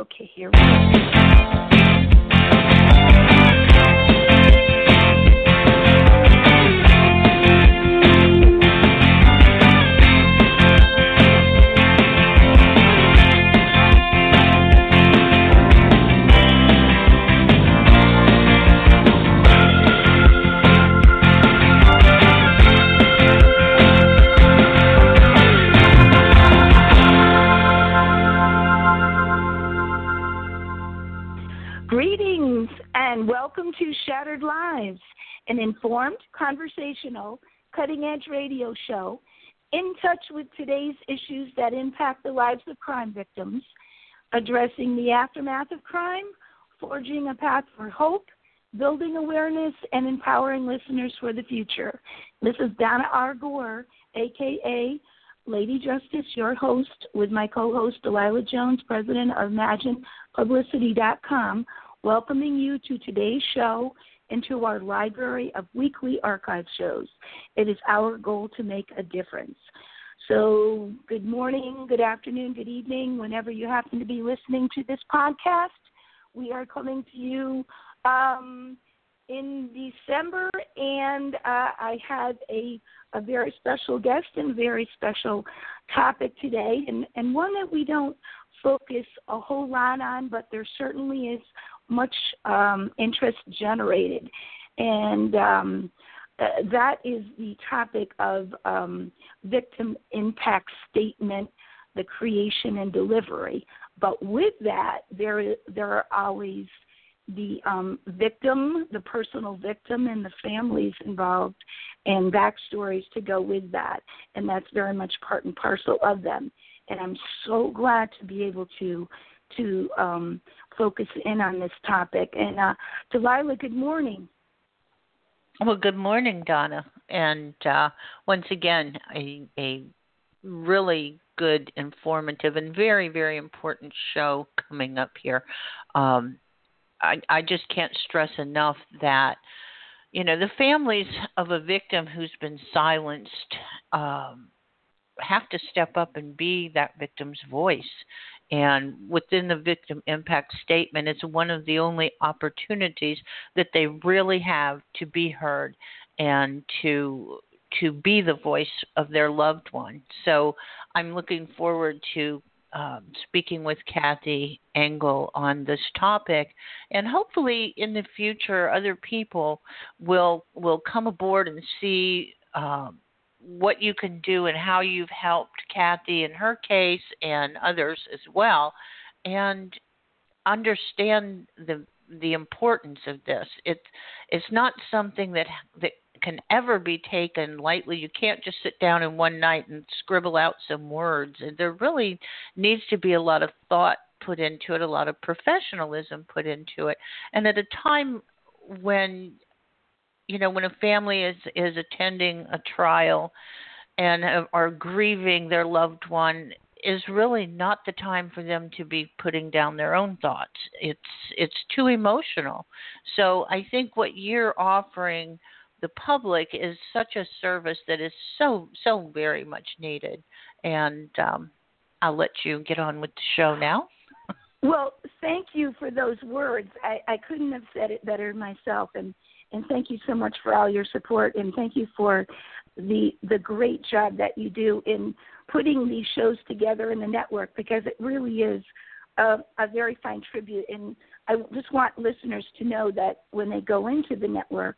Okay, here we go. Informed, conversational, cutting edge radio show in touch with today's issues that impact the lives of crime victims, addressing the aftermath of crime, forging a path for hope, building awareness, and empowering listeners for the future. This is Donna R. Gore, aka Lady Justice, your host, with my co host Delilah Jones, president of ImaginePublicity.com, welcoming you to today's show and to our library of weekly archive shows. It is our goal to make a difference. So, good morning, good afternoon, good evening, whenever you happen to be listening to this podcast. We are coming to you um, in December, and uh, I have a, a very special guest and very special topic today, and, and one that we don't focus a whole lot on, but there certainly is much um, interest generated. And um, uh, that is the topic of um, victim impact statement, the creation and delivery. But with that, there there are always the um, victim, the personal victim, and the families involved, and backstories to go with that. And that's very much part and parcel of them. And I'm so glad to be able to to um, focus in on this topic. And uh, Delilah, good morning. Well, good morning, Donna. And uh, once again, a, a really good, informative, and very, very important show coming up here. Um, I, I just can't stress enough that you know the families of a victim who's been silenced um, have to step up and be that victim's voice. And within the victim impact statement, it's one of the only opportunities that they really have to be heard and to to be the voice of their loved one. So I'm looking forward to um, speaking with Cathy Engel on this topic, and hopefully in the future, other people will will come aboard and see um, what you can do and how you've helped Cathy in her case and others as well, and understand the the importance of this. It's it's not something that that can ever be taken lightly. You can't just sit down in one night and scribble out some words. There really needs to be a lot of thought put into it, a lot of professionalism put into it. And at a time when you know when a family is is attending a trial and are grieving their loved one is really not the time for them to be putting down their own thoughts. It's it's too emotional. So I think what you're offering the public is such a service that is so so very much needed. And um, I'll let you get on with the show now. Well, thank you for those words. I, I couldn't have said it better myself, and and thank you so much for all your support, and thank you for the the great job that you do in putting these shows together in the network because it really is a, a very fine tribute. And I just want listeners to know that when they go into the network,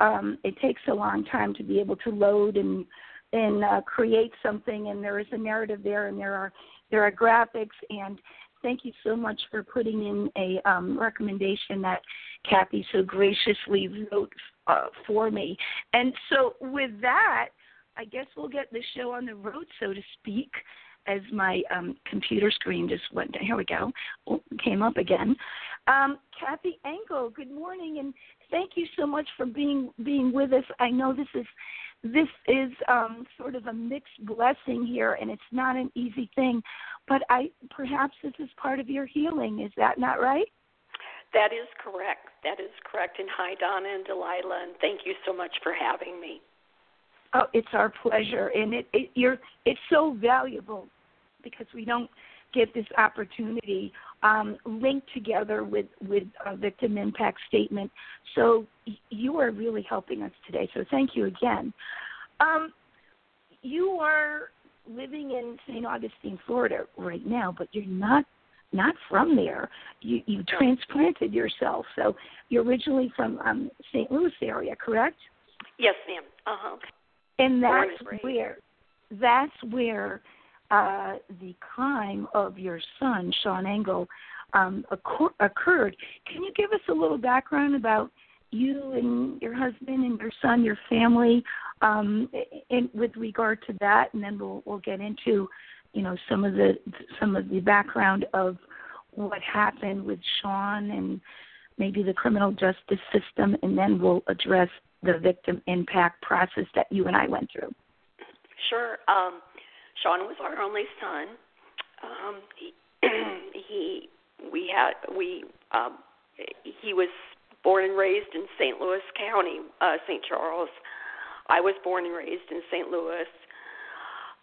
um, it takes a long time to be able to load and and uh, create something. And there is a narrative there, and there are there are graphics. And thank you so much for putting in a um, recommendation that Cathy so graciously wrote uh, for me. And so with that, I guess we'll get the show on the road, so to speak. As my um, computer screen just went down. Here we go. Oh, came up again. Um, Cathy Engel, good morning, and thank you so much for being being with us. I know this is this is um, sort of a mixed blessing here, and it's not an easy thing. But I perhaps this is part of your healing. Is that not right? That is correct. That is correct. And hi, Donna and Delilah, and thank you so much for having me. Oh, it's our pleasure, and it, it you're it's so valuable because we don't get this opportunity um, linked together with with a victim impact statement. So you are really helping us today. So thank you again. Um, you are living in St. Augustine, Florida, right now, but you're not not from there. You you transplanted yourself, so you're originally from um, St. Louis area, correct? Yes, ma'am. Uh huh. And that's where that's where uh, the crime of your son, Sean Engel, um, occurred. Can you give us a little background about you and your husband and your son, your family, um, in, with regard to that, and then we'll we'll get into, you know, some of the some of the background of what happened with Sean and maybe the criminal justice system, and then we'll address the victim impact process that you and I went through. Sure. Um, Sean was our only son. Um, he, he we had we um, he was born and raised in St. Louis County, uh, St. Charles. I was born and raised in St. Louis.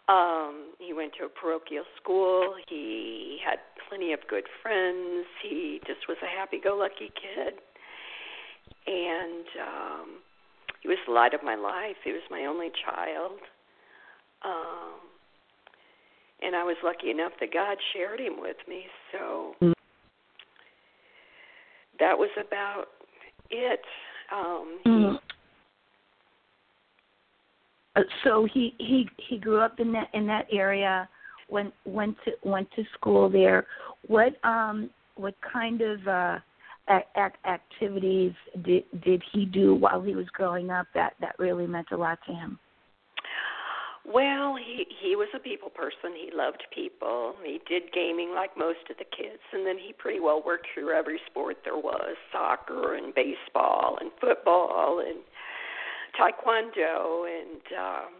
Um, he went to a parochial school. He had plenty of good friends. He just was a happy-go-lucky kid, and um, he was the light of my life. He was my only child. Um, and I was lucky enough that God shared him with me. So mm. that was about it. Um, mm. uh, so he he he grew up in that in that area, went went to went to school there. What um what kind of uh act, activities did did he do while he was growing up that that really meant a lot to him? Well, he he was a people person. He loved people. He did gaming like most of the kids, and then he pretty well worked through every sport there was: soccer and baseball and football and taekwondo. And um,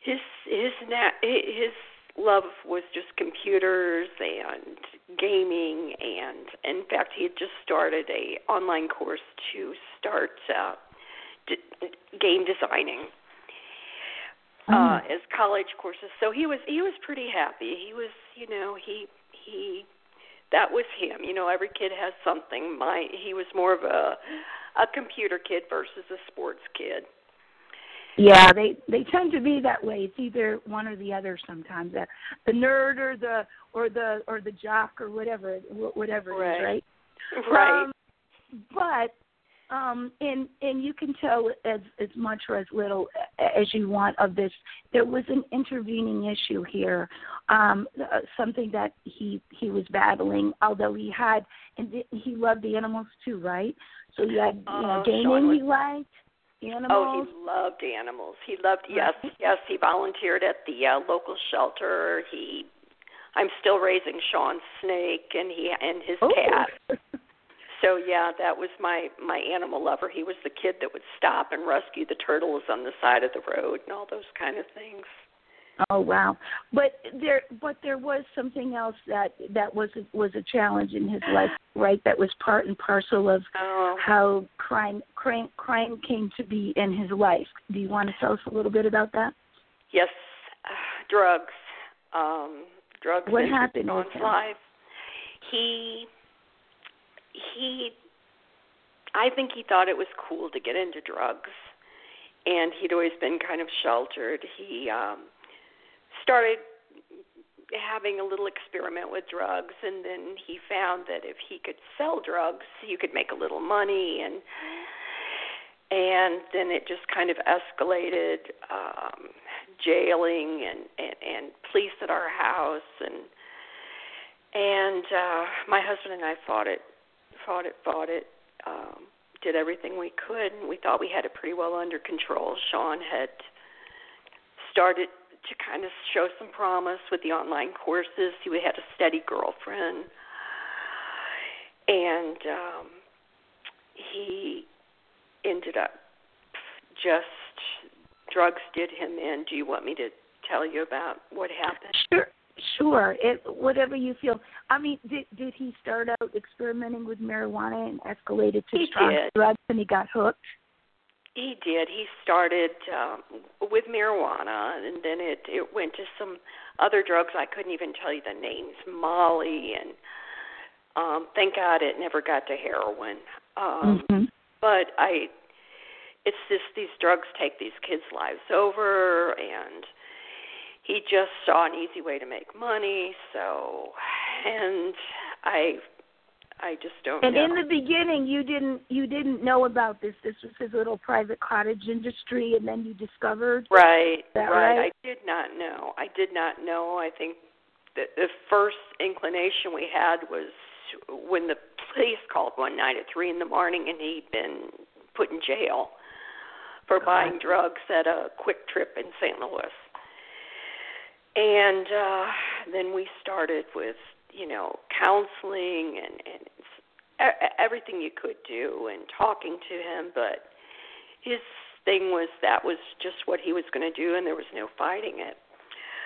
his his na- his love was just computers and gaming. And in fact, he had just started a online course to start uh, d- game designing uh, as college courses. So he was he was pretty happy. He was you know he he that was him. You know every kid has something. My he was more of a a computer kid versus a sports kid. Yeah, they they tend to be that way. It's either one or the other sometimes. The, the nerd or the or the or the jock or whatever whatever right. it is, right? Right. Um, but um, and and you can tell as as much or as little as you want of this. There was an intervening issue here, um, uh, something that he he was battling. Although he had and he loved the animals too, right? So he had you know, uh, gaming he liked. Animals. Oh, he loved animals. He loved yes, yes. He volunteered at the uh, local shelter. He, I'm still raising Sean's snake and he and his oh. cat. so yeah, that was my my animal lover. He was the kid that would stop and rescue the turtles on the side of the road and all those kind of things. Oh wow! But there, but there was something else that that was was a challenge in his life, right? That was part and parcel of oh. how crime crime crime came to be in his life. Do you want to tell us a little bit about that? Yes, uh, drugs. Um, drugs. What happened in his life? He he I think he thought it was cool to get into drugs and he'd always been kind of sheltered. He um started having a little experiment with drugs and then he found that if he could sell drugs, you could make a little money and and then it just kind of escalated um jailing and and, and police at our house and and uh my husband and I fought it fought it, fought it, um, did everything we could, and we thought we had it pretty well under control. Sean had started to kind of show some promise with the online courses. He had a steady girlfriend, and um, he ended up just drugs did him in. Do you want me to tell you about what happened? Sure. Sure, it whatever you feel. I mean, did did he start out experimenting with marijuana and escalated to he strong did. drugs and he got hooked? He did. He started um, with marijuana, and then it it went to some other drugs I couldn't even tell you the names, Molly and Um, thank God it never got to heroin. Um, mm-hmm. But I, it's just these drugs take these kids' lives over, and he just saw an easy way to make money. So, and I I just don't and know. in the beginning you didn't you didn't know about this. This was his little private cottage industry and then you discovered Right. that right. right? I did not know. I did not know. I think the the first inclination we had was when the police called one night at three in the morning and he'd been put in jail for buying drugs at a QuikTrip in St. Louis. And uh then we started with you know counseling and and e- everything you could do and talking to him but his thing was that was just what he was going to do and there was no fighting it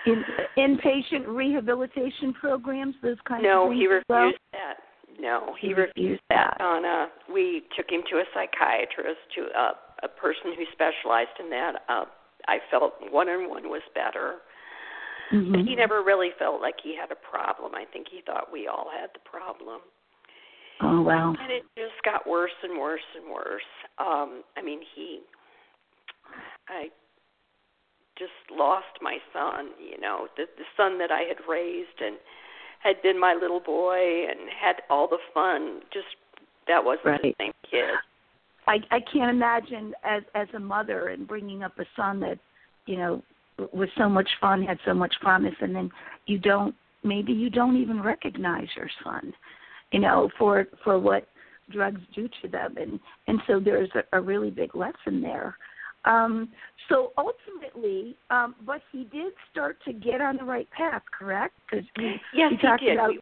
In inpatient rehabilitation programs, those kinds no of things. No, he as well? refused that no he, He refused refused that that. on a we took him to a psychiatrist to a a person who specialized in that uh i felt one on one was better Mhm. But he never really felt like he had a problem. I think he thought we all had the problem. Oh wow. And it just got worse and worse and worse. Um, I mean, he, I just lost my son, you know, the, the son that I had raised and had been my little boy and had all the fun. Just, that wasn't the same kid. I I can't imagine as as a mother and bringing up a son that you know was so much fun, had so much promise, and then you don't maybe you don't even recognize your son, you know, for for what drugs do to them, and and so there's a, a really big lesson there. Um, so ultimately, um, but he did start to get on the right path, correct? Because Yes, he he talked did. about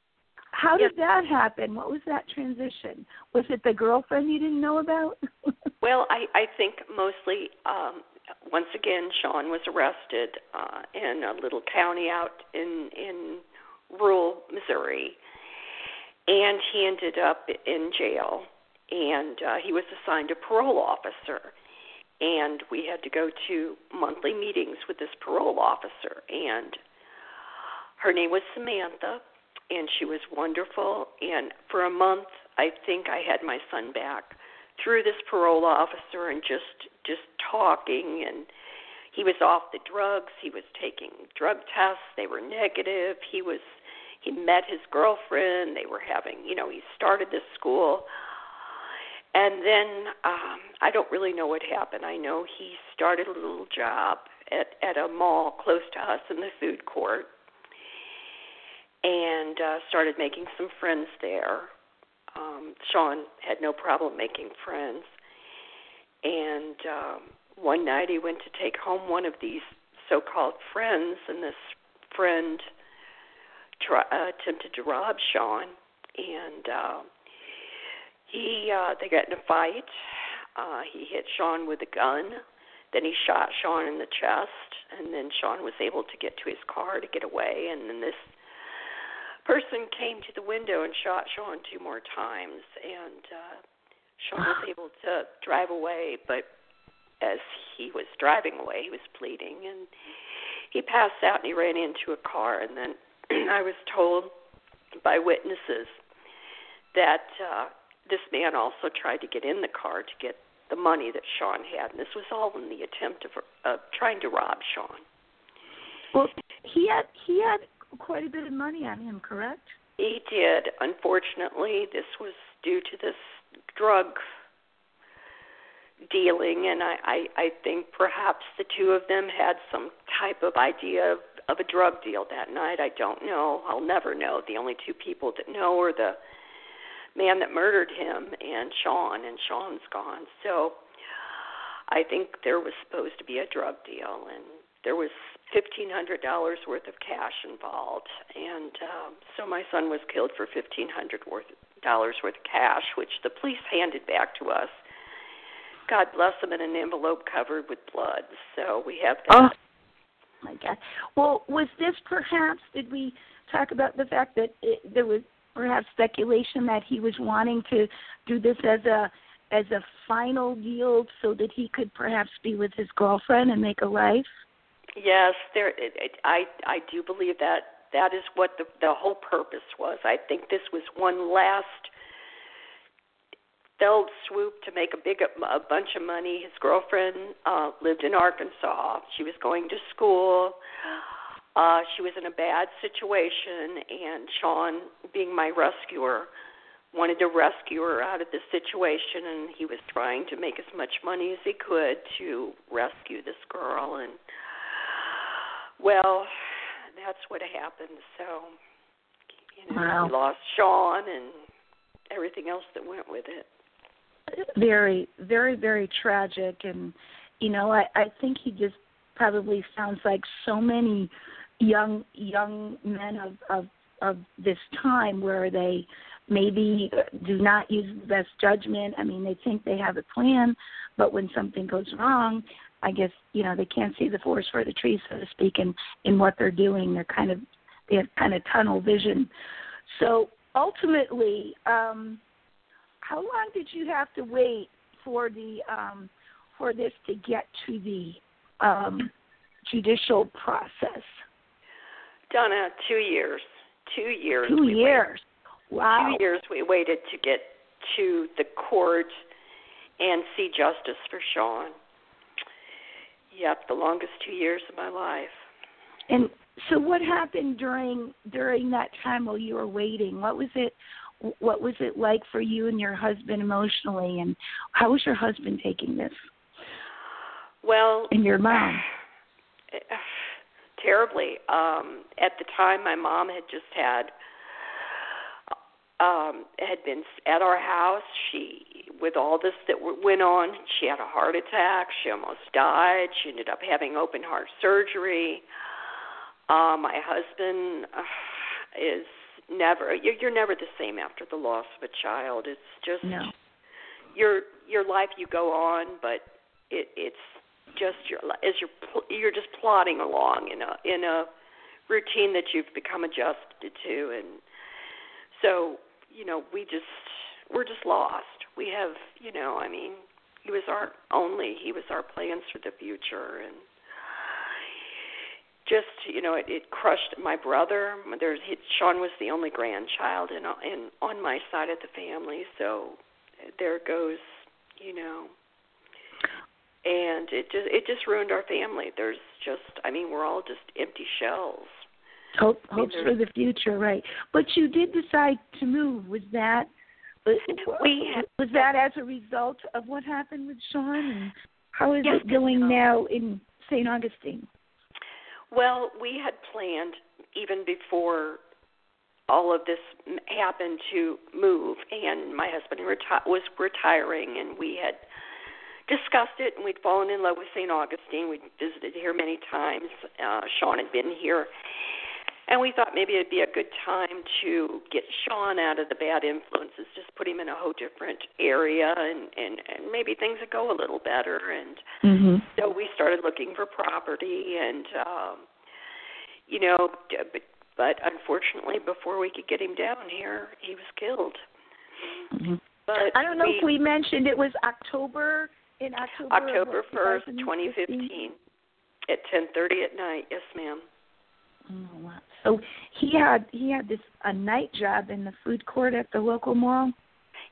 how did that happen? What was that transition? Was it the girlfriend you didn't know about? Well, I I think mostly um once again Sean was arrested uh in a little county out in in rural Missouri. And he ended up in jail. And uh he was assigned a parole officer. And we had to go to monthly meetings with this parole officer. And her name was Samantha. And she was wonderful. And for a month I think I had my son back through this parole officer and just just talking and he was off the drugs he was taking drug tests they were negative he was he met his girlfriend they were having you know he started this school. And then um I don't really know what happened. I know he started a little job at at a mall close to us in the food court and uh started making some friends there. Um Sean had no problem making friends. And um one night he went to take home one of these so-called friends and this friend try, uh, attempted to rob Sean and uh he uh they got in a fight. Uh he hit Sean with a gun. Then he shot Sean in the chest and then Sean was able to get to his car to get away and then this person came to the window and shot Sean two more times, and uh, Sean was able to drive away. But as he was driving away, he was bleeding, and he passed out and he ran into a car. And then I was told by witnesses that uh, this man also tried to get in the car to get the money that Sean had, and this was all in the attempt of uh, trying to rob Sean. Well, he had he had quite a bit of money on him, correct? He did. Unfortunately, this was due to this drug dealing, and I, I, I think perhaps the two of them had some type of idea of, of a drug deal that night. I don't know. I'll never know. The only two people that know are the man that murdered him and Sean, and Sean's gone. So I think there was supposed to be a drug deal, and there was fifteen hundred dollars worth of cash involved, and um, so my son was killed for fifteen hundred worth dollars worth of cash, which the police handed back to us. God bless them in an envelope covered with blood. So we have that. Oh my God. Well, was this perhaps? Did we talk about the fact that it, there was perhaps speculation that he was wanting to do this as a as a final deal so that he could perhaps be with his girlfriend and make a life? Yes, there. It, it, I I do believe that that is what the the whole purpose was. I think this was one last failed swoop to make a big a bunch of money. His girlfriend uh lived in Arkansas. She was going to school. Uh she was in a bad situation and Sean being my rescuer wanted to rescue her out of this situation and he was trying to make as much money as he could to rescue this girl and well that's what happened so you know wow. we lost Sean and everything else that went with it very very very tragic and you know i i think he just probably sounds like so many young young men of of of this time where they maybe do not use the best judgment. I mean, they think they have a plan, but when something goes wrong, I guess you know they can't see the forest for the trees, so to speak, in in what they're doing. They're kind of they have kind of tunnel vision. So ultimately, um, how long did you have to wait for the um, for this to get to the um, judicial process? Donna, two years. Two years. Two years. Waited. Wow. Two years we waited to get to the court and see justice for Sean. Yep, the longest two years of my life. And so, what happened during during that time while you were waiting? What was it? What was it like for you and your husband emotionally, and how was your husband taking this? Well, and your mom. terribly. Um, at the time, my mom had just had um had been at our house. She with all this that went on she had a heart attack. She almost died. She ended up having open heart surgery. Uh my husband uh, is never you're, you're never the same after the loss of a child. It's just no. your your life you go on but it it's just your as you're you're just plodding along in a in a routine that you've become adjusted to. And so you know we just we're just lost. We have you know i mean he was our only he was our plans for the future. And just you know it, it crushed my brother. There's he, sean was the only grandchild in in on my side of the family. So there goes you know. And it just it just ruined our family. There's just i mean we're all just empty shells Hope, hopes for the future, right? But you did decide to move. Was that we was that as a result of what happened with Sean? And how is yes, it going now in St. Augustine? Well, we had planned even before all of this happened to move, and my husband reti- was retiring, and we had discussed it, and we'd fallen in love with St. Augustine. We'd visited here many times. Uh, Sean had been here, and we thought maybe it'd be a good time to get Sean out of the bad influences, just put him in a whole different area, and and and maybe things would go a little better. And mm-hmm. so we started looking for property, and um, you know, but but unfortunately, before we could get him down here, he was killed. Mm-hmm. But I don't know we, if we mentioned it was October in October. October first, twenty fifteen, at ten thirty at night. Yes, ma'am. Oh, wow. So he had he had this a night job in the food court at the local mall.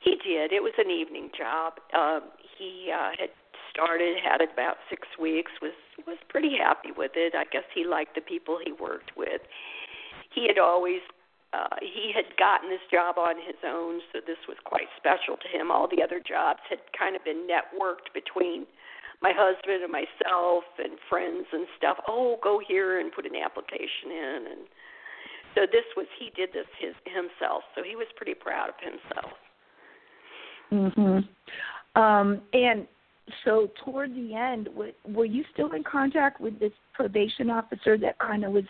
He did. It was an evening job. Um, he uh, had started, had about six weeks, was was pretty happy with it. I guess he liked the people he worked with. He had always uh, he had gotten this job on his own, so this was quite special to him. All the other jobs had kind of been networked between my husband and myself and friends and stuff. Oh, go here and put an application in, and so this was he did this his himself. So he was pretty proud of himself. Mhm. Um, and so toward the end, were you still in contact with this probation officer that kind of was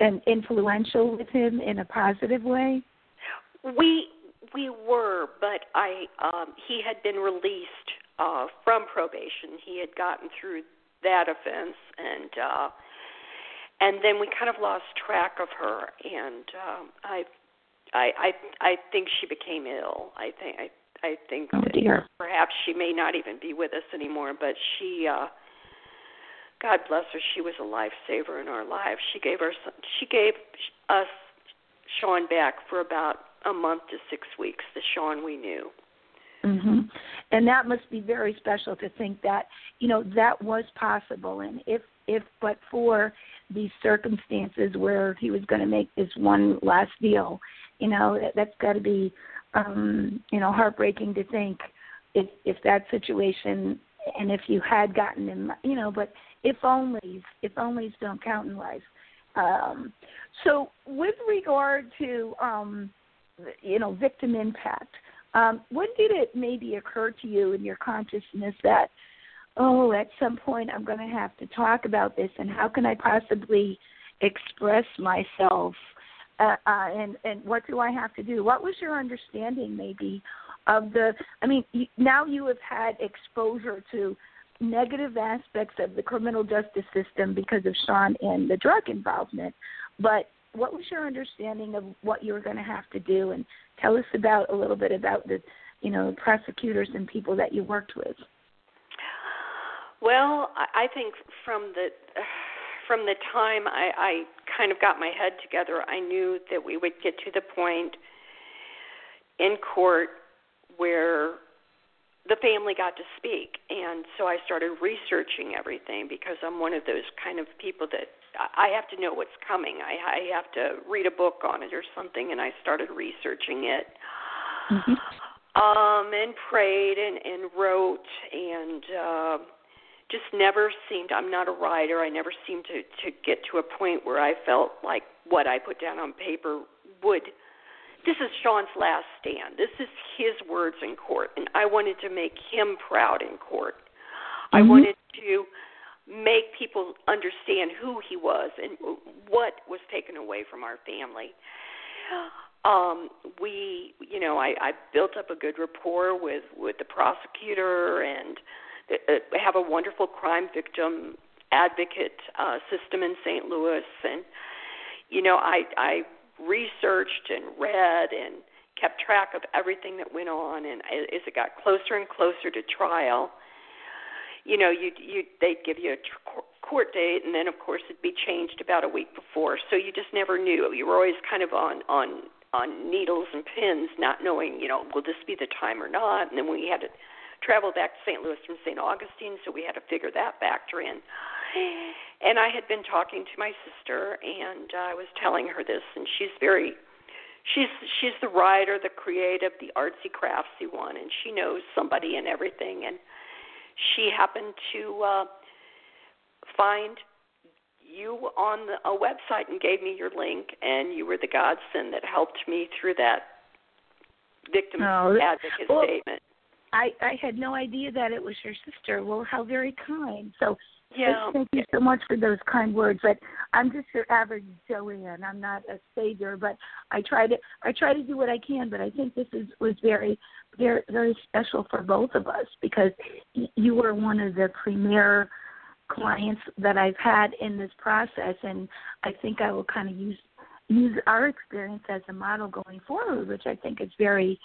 an influential with him in a positive way? We we were, but I um he had been released uh from probation. He had gotten through that offense and uh and then we kind of lost track of her and um I I I I think she became ill. I think I I think oh, that dear. perhaps she may not even be with us anymore, but she uh God bless her, she was a lifesaver in our lives. She gave her she gave us Sean back for about a month to six weeks. The Sean we knew. Mhm. And that must be very special to think that you know that was possible, and if if but for these circumstances where he was going to make this one last deal, you know that, that's got to be um, you know heartbreaking to think if if that situation and if you had gotten him, you know, but if only if onlys don't count in life. Um, so with regard to um, you know victim impact, um, when did it maybe occur to you in your consciousness that oh at some point I'm going to have to talk about this and how can I possibly express myself uh, uh, and and what do I have to do? What was your understanding maybe of the? I mean, now you have had exposure to negative aspects of the criminal justice system because of Sean and the drug involvement, but what was your understanding of what you were going to have to do? And tell us about a little bit about the, you know, prosecutors and people that you worked with. Well, I think from the from the time I, I kind of got my head together, I knew that we would get to the point in court where the family got to speak and so i started researching everything because i'm one of those kind of people that i have to know what's coming i i have to read a book on it or something and i started researching it mm-hmm. um and prayed and and wrote and uh just never seemed i'm not a writer i never seemed to to get to a point where i felt like what i put down on paper would this is Sean's last stand. This is his words in court, and I wanted to make him proud in court. Mm-hmm. I wanted to make people understand who he was and what was taken away from our family. Um, we, you know, I, I built up a good rapport with with the prosecutor and uh, have a wonderful crime victim advocate uh, system in St. Louis, and you know, I I researched and read and kept track of everything that went on and as it got closer and closer to trial you know you you they'd give you a tr- court date and then of course it'd be changed about a week before so you just never knew you were always kind of on on on needles and pins not knowing you know will this be the time or not and then we had to travel back to St. Louis from St. Augustine so we had to figure that factor in and I had been talking to my sister, and uh, I was telling her this, and she's very, she's she's the writer, the creative, the artsy craftsy one, and she knows somebody and everything, and she happened to uh, find you on the, a website and gave me your link, and you were the godsend that helped me through that victim oh, advocate well, statement. I I had no idea that it was your sister. Well, how very kind. So yeah. Thank you so much for those kind words. But I'm just your average Joanne. I'm not a savior, but I try to I try to do what I can. But I think this is was very very very special for both of us because you were one of the premier clients that I've had in this process, and I think I will kind of use use our experience as a model going forward, which I think is very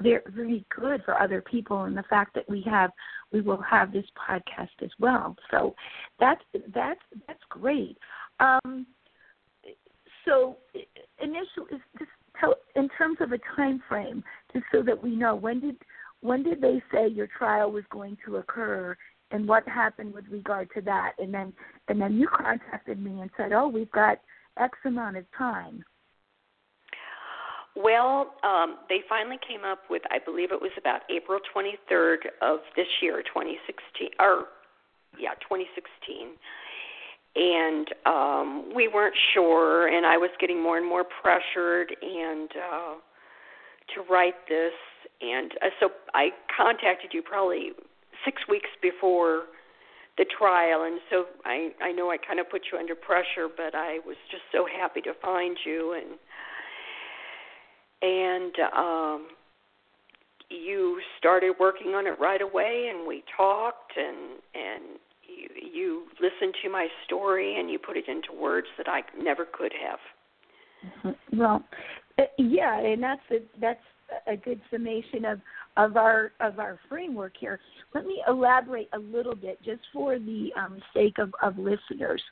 very very good for other people and the fact that we have we will have this podcast as well. So that's that's that's great. Um so initially just tell in terms of a time frame just so that we know when did when did they say your trial was going to occur and what happened with regard to that? And then and then you contacted me and said oh we've got x amount of time well, um, they finally came up with, I believe it was about April 23rd of this year, 2016, or yeah, 2016. And um, we weren't sure, and I was getting more and more pressured, and uh, to write this. And uh, so I contacted you probably six weeks before the trial, and so I I know I kind of put you under pressure, but I was just so happy to find you and and um, you started working on it right away, and we talked, and and you, you listened to my story, and you put it into words that I never could have. Mm-hmm. Well, uh, yeah, and that's that's a good summation of of our of our framework here. Let me elaborate a little bit, just for the um, sake of, of listeners.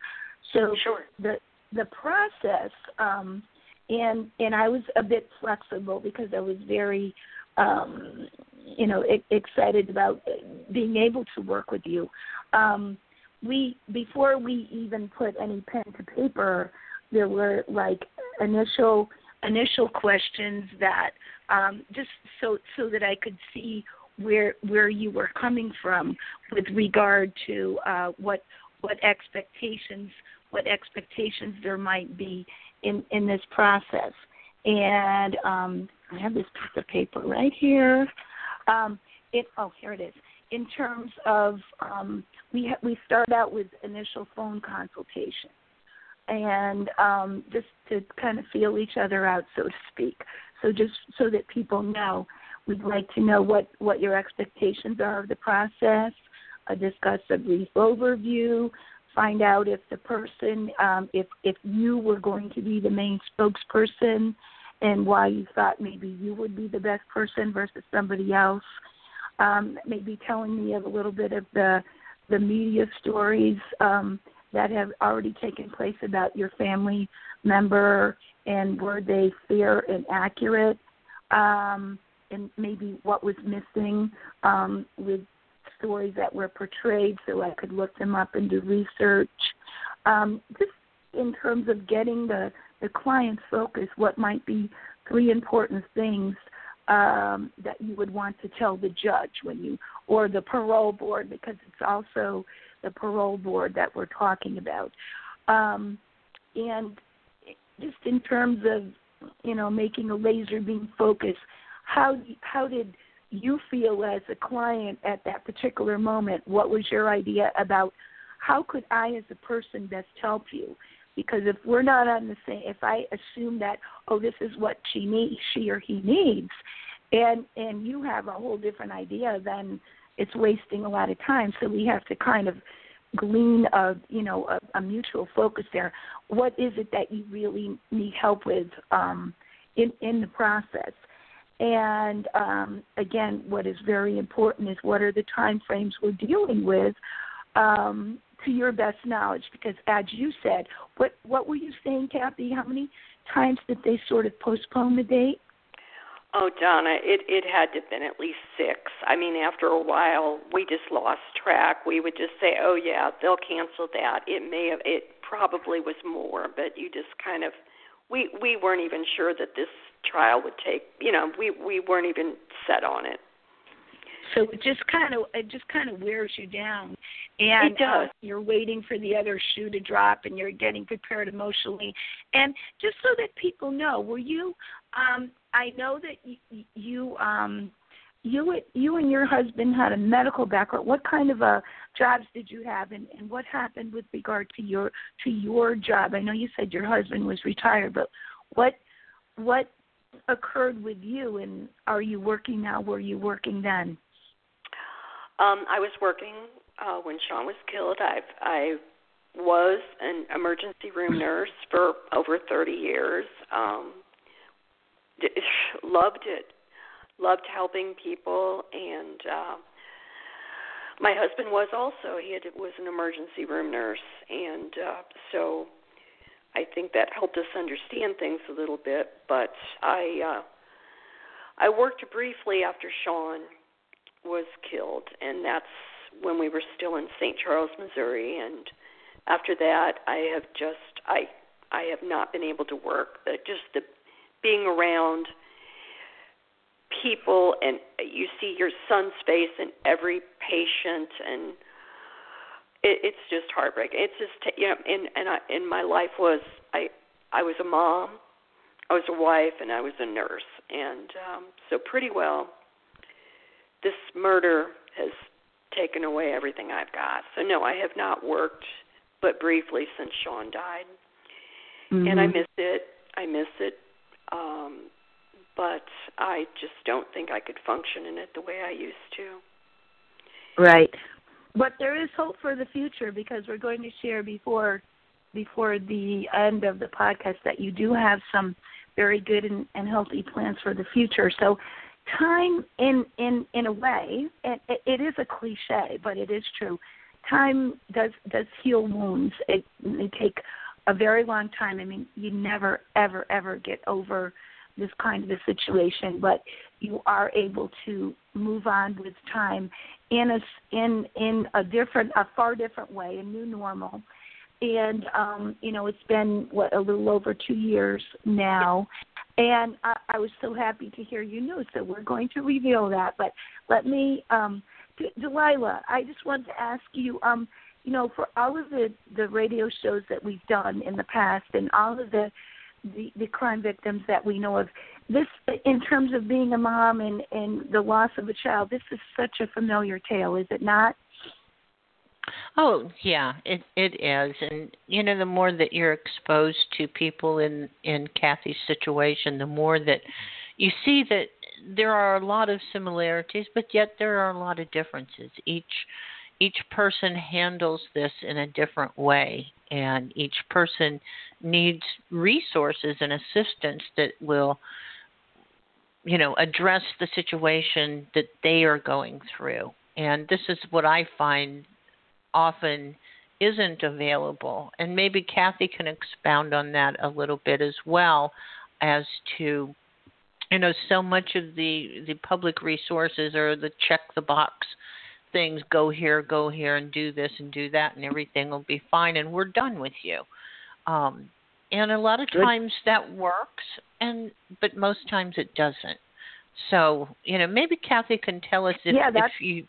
So sure. the the process, um, and and I was a bit flexible because I was very, um, you know, excited about being able to work with you. Um, we before we even put any pen to paper, there were like initial initial questions that um, just so so that I could see where where you were coming from with regard to uh, what what expectations what expectations there might be in in this process. And um, I have this piece of paper right here. Um, it oh here it is. In terms of um, we ha- we start out with initial phone consultation and um, just to kind of feel each other out, so to speak. So just so that people know, we'd like to know what what your expectations are of the process. Uh, discuss a brief overview. Find out if the person, um, if if you were going to be the main spokesperson, and why you thought maybe you would be the best person versus somebody else. Um, maybe telling me of a little bit of the the media stories um, that have already taken place about your family member and were they fair and accurate um, and maybe what was missing um, with stories that were portrayed so I could look them up and do research. Um, just in terms of getting the, the client's focus, what might be three important things um, that you would want to tell the judge when you, or the parole board, because it's also the parole board that we're talking about. Um, and just in terms of you know making a laser beam focus, how how did you feel as a client at that particular moment? What was your idea about how could I as a person best help you? Because if we're not on the same, if I assume that oh this is what she needs, she or he needs, and and you have a whole different idea, then it's wasting a lot of time. So we have to kind of glean a you know a, a mutual focus there. What is it that you really need help with um, in in the process? And um, again, what is very important is what are the time frames we're dealing with um, to your best knowledge. Because as you said, what what were you saying, Cathy? How many times did they sort of postpone the date? Oh, Donna, it it had to have been at least six. I mean, after a while, we just lost track. We would just say, "Oh yeah, they'll cancel that." It may have, it probably was more, but you just kind of, we we weren't even sure that this trial would take. You know, we we weren't even set on it. So it just kind of it just kind of wears you down, and it does. Uh, you're waiting for the other shoe to drop, and you're getting prepared emotionally. And just so that people know, were you um, I know that you, you um you you and your husband had a medical background. What kind of uh, jobs did you have, and, and what happened with regard to your to your job? I know you said your husband was retired, but what what occurred with you, and are you working now? Were you working then? Um, I was working uh, when Sean was killed. I've I was an emergency room nurse for over 30 years. Um, loved it, loved helping people, and uh, my husband was also. He had, was an emergency room nurse, and uh, so I think that helped us understand things a little bit. But I uh, I worked briefly after Sean was killed, and that's when we were still in St. Charles, Missouri, and after that I have just I I have not been able to work. Just the being around people and you see your son's face in every patient and it, it's just heartbreaking. It's just you know, and and I, and my life was I I was a mom, I was a wife, and I was a nurse, and um, so pretty well, this murder has taken away everything I've got. So no, I have not worked, but briefly since Sean died, mm-hmm. and I miss it. I miss it um, but I just don't think I could function in it the way I used to. Right. But there is hope for the future because we're going to share before before the end of the podcast that you do have some very good and, and healthy plans for the future. So time in in in a way it, it is a cliche but it is true. Time does does heal wounds. It they take a very long time. I mean you never ever ever get over this kind of a situation but you are able to move on with time in a in in a different a far different way a new normal and um you know it's been what a little over 2 years now and I, I was so happy to hear you news. So we're going to reveal that. But let me, um, D- Delilah, I just wanted to ask you, um, you know, for all of the the radio shows that we've done in the past, and all of the the, the crime victims that we know of, this in terms of being a mom and and the loss of a child, this is such a familiar tale, is it not? Oh yeah, it it is, and you know the more that you're exposed to people in in Cathy's situation, the more that you see that there are a lot of similarities, but yet there are a lot of differences. Each each person handles this in a different way, and each person needs resources and assistance that will you know address the situation that they are going through and this is what I find often isn't available. And maybe Cathy can expound on that a little bit as well as to you know so much of the the public resources or the check the box things go here go here and do this and do that and everything will be fine and we're done with you um and a lot of times that works and but most times it doesn't so you know maybe Cathy can tell us if, yeah, if you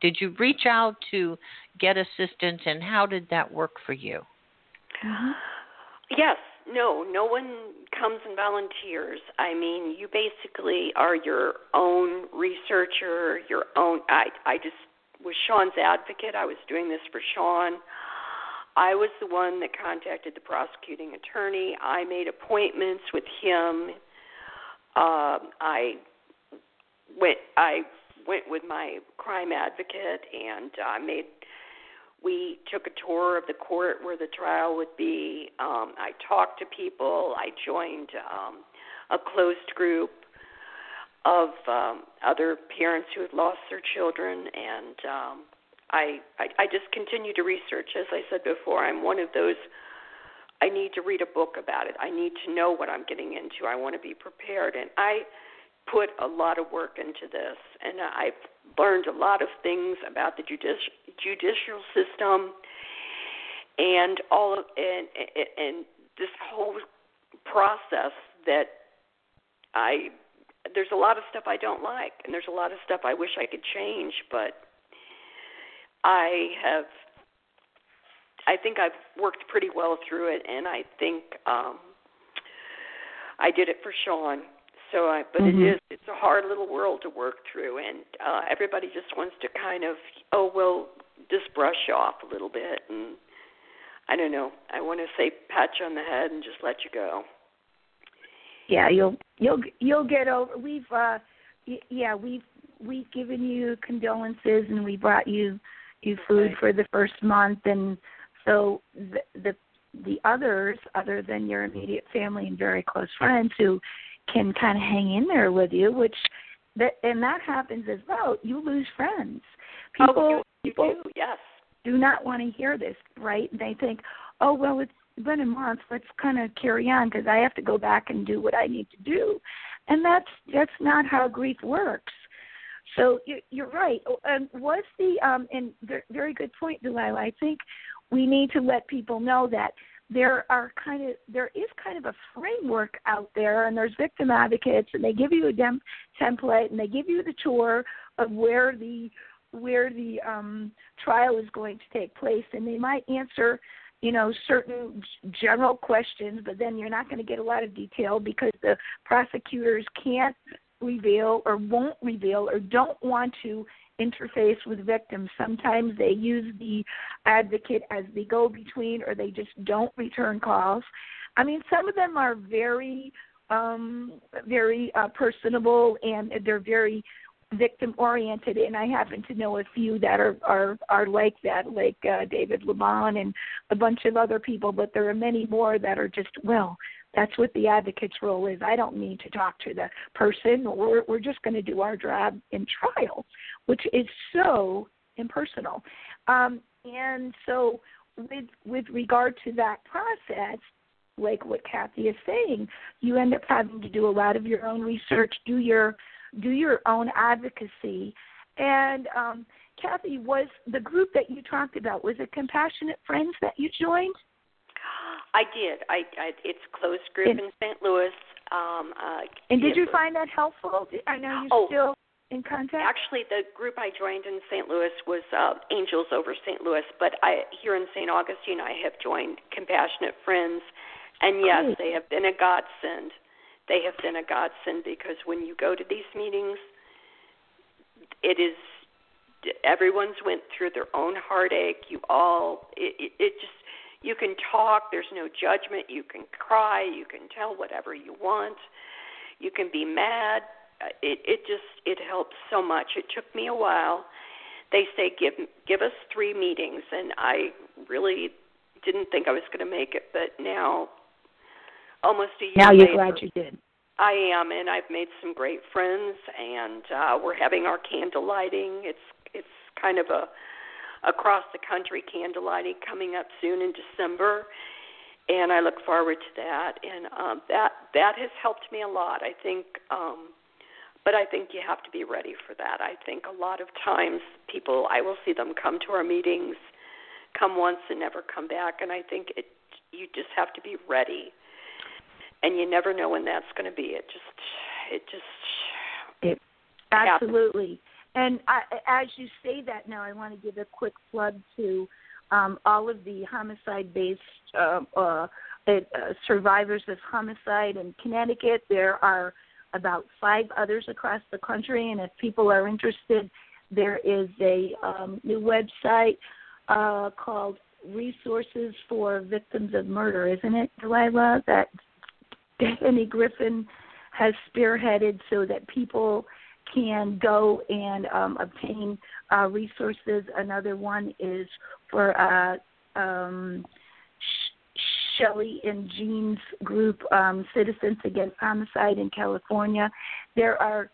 did you reach out to get assistance, and how did that work for you? Yes, no, no one comes and volunteers. I mean, you basically are your own researcher, your own. I I just was Sean's advocate. I was doing this for Sean. I was the one that contacted the prosecuting attorney. I made appointments with him. Um, I went. I went with my crime advocate and I uh, made we took a tour of the court where the trial would be. Um, I talked to people. I joined um, a closed group of um, other parents who had lost their children, and um, I, I I just continue to research. As I said before, I'm one of those. I need to read a book about it. I need to know what I'm getting into. I want to be prepared, and I put a lot of work into this, and I've learned a lot of things about the judici- judicial system and all of and, and and this whole process that I there's a lot of stuff I don't like and there's a lot of stuff I wish I could change but I have I think I've worked pretty well through it and I think um I did it for Sean so I, but mm-hmm. it is it's a hard little world to work through, and uh, everybody just wants to kind of oh well just brush off a little bit, and I don't know. I want to say pat you on the head and just let you go. Yeah, you'll you'll you'll get over. We've uh, yeah we've we've given you condolences and we brought you you food okay. for the first month, and so the the the others other than your immediate family and very close friends who can kind of hang in there with you, which that and that happens as well. You lose friends. People oh, you, you people do, yes. do not want to hear this, right? They think, oh well, it's been a month. Let's kind of carry on because I have to go back and do what I need to do, and that's that's not how grief works. So you're right. Oh, and was the um and very good point, Delilah. I think we need to let people know that there are kind of there is kind of a framework out there and there's victim advocates and they give you a dem- template and they give you the tour of where the where the um trial is going to take place and they might answer you know certain general questions but then you're not going to get a lot of detail because the prosecutors can't reveal or won't reveal or don't want to interface with victims. Sometimes they use the advocate as the go between or they just don't return calls. I mean, some of them are very um very uh, personable and they're very victim oriented and I happen to know a few that are are are like that like uh, David Lamont and a bunch of other people but there are many more that are just well That's what the advocate's role is. I don't need to talk to the person. We're we're just going to do our job in trial, which is so impersonal. Um, and so, with with regard to that process, like what Cathy is saying, you end up having to do a lot of your own research, do your do your own advocacy, and um, Cathy, was the group that you talked about was it Compassionate Friends that you joined? I did. I, I it's closed group in, in St. Louis. Um, uh, and did you find that helpful? I know you're oh, still in contact. Actually, the group I joined in St. Louis was uh, Angels over St. Louis, but I here in St. Augustine I have joined Compassionate Friends, and yes, Great. they have been a godsend. They have been a godsend because when you go to these meetings, it is everyone's went through their own heartache. You all it, it, it just you can talk. There's no judgment. You can cry. You can tell whatever you want. You can be mad. It it just it helps so much. It took me a while. They say give give us three meetings, and I really didn't think I was going to make it, but now almost a year. Now you're later, glad you did. I am, and I've made some great friends, and uh, we're having our candle lighting. It's it's kind of a across the country candle lighting coming up soon in December, and I look forward to that. And um, that that has helped me a lot. I think, um, but I think you have to be ready for that. I think a lot of times people, I will see them come to our meetings, come once and never come back, and I think it you just have to be ready, and you never know when that's going to be. It just it just it absolutely. And I, as you say that now, I want to give a quick plug to um, all of the homicide-based uh, uh, uh, survivors of homicide in Connecticut. There are about five others across the country, and if people are interested, there is a um, new website uh, called Resources for Victims of Murder, isn't it, Delilah? That Danny Griffin has spearheaded so that people can go and um, obtain uh, resources. Another one is for uh, um, Shelley and Jean's group, um, Citizens Against Homicide in California. There are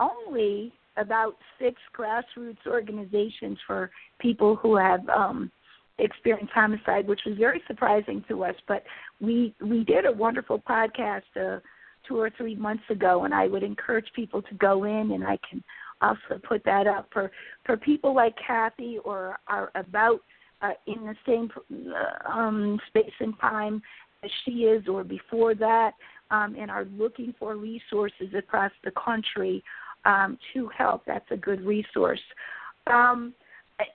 only about six grassroots organizations for people who have um, experienced homicide, which was very surprising to us. But we we did a wonderful podcast. Uh, two or three months ago, and I would encourage people to go in, and I can also put that up for for people like Kathy or are about uh, in the same uh, um, space and time as she is, or before that, um, and are looking for resources across the country um, to help. That's a good resource. Um,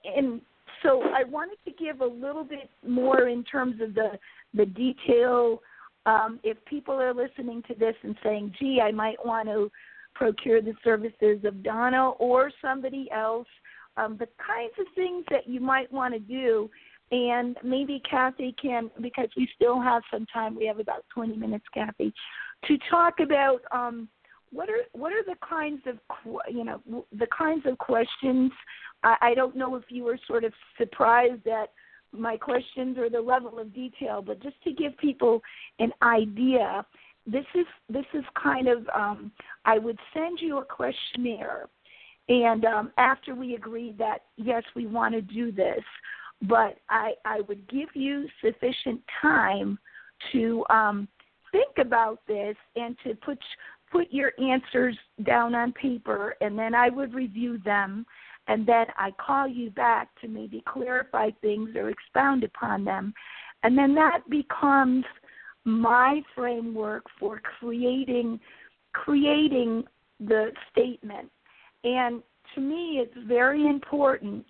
and so I wanted to give a little bit more in terms of the the detail um, if people are listening to this and saying, gee, I might want to procure the services of Donna or somebody else, um, the kinds of things that you might want to do. And maybe Cathy can, because we still have some time, we have about 20 minutes, Cathy, to talk about um, what are what are the kinds of you know the kinds of questions. I, I don't know if you were sort of surprised at my questions or the level of detail, but just to give people an idea, this is this is kind of um, I would send you a questionnaire, and um, after we agreed that yes, we want to do this, but I I would give you sufficient time to um, think about this and to put put your answers down on paper, and then I would review them and then I call you back to maybe clarify things or expound upon them. And then that becomes my framework for creating creating the statement. And to me, it's very important